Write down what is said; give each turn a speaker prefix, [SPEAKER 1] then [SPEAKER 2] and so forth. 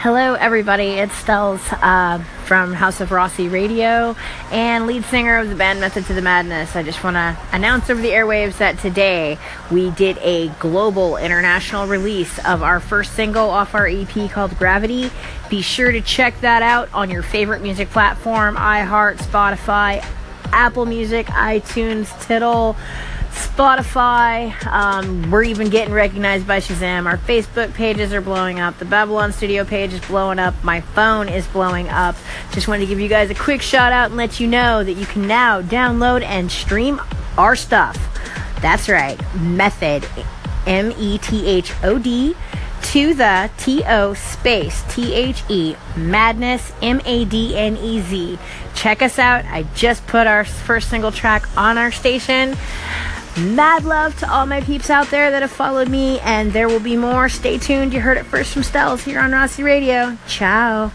[SPEAKER 1] Hello, everybody. It's Stells uh, from House of Rossi Radio and lead singer of the band Method to the Madness. I just want to announce over the airwaves that today we did a global international release of our first single off our EP called Gravity. Be sure to check that out on your favorite music platform iHeart, Spotify, Apple Music, iTunes, Tidal. Spotify. Um, we're even getting recognized by Shazam. Our Facebook pages are blowing up. The Babylon Studio page is blowing up. My phone is blowing up. Just wanted to give you guys a quick shout out and let you know that you can now download and stream our stuff. That's right, Method, M E T H O D, to the T O space T H E, Madness, M A D N E Z. Check us out. I just put our first single track on our station. Mad love to all my peeps out there that have followed me, and there will be more. Stay tuned. You heard it first from Stells here on Rossi Radio. Ciao.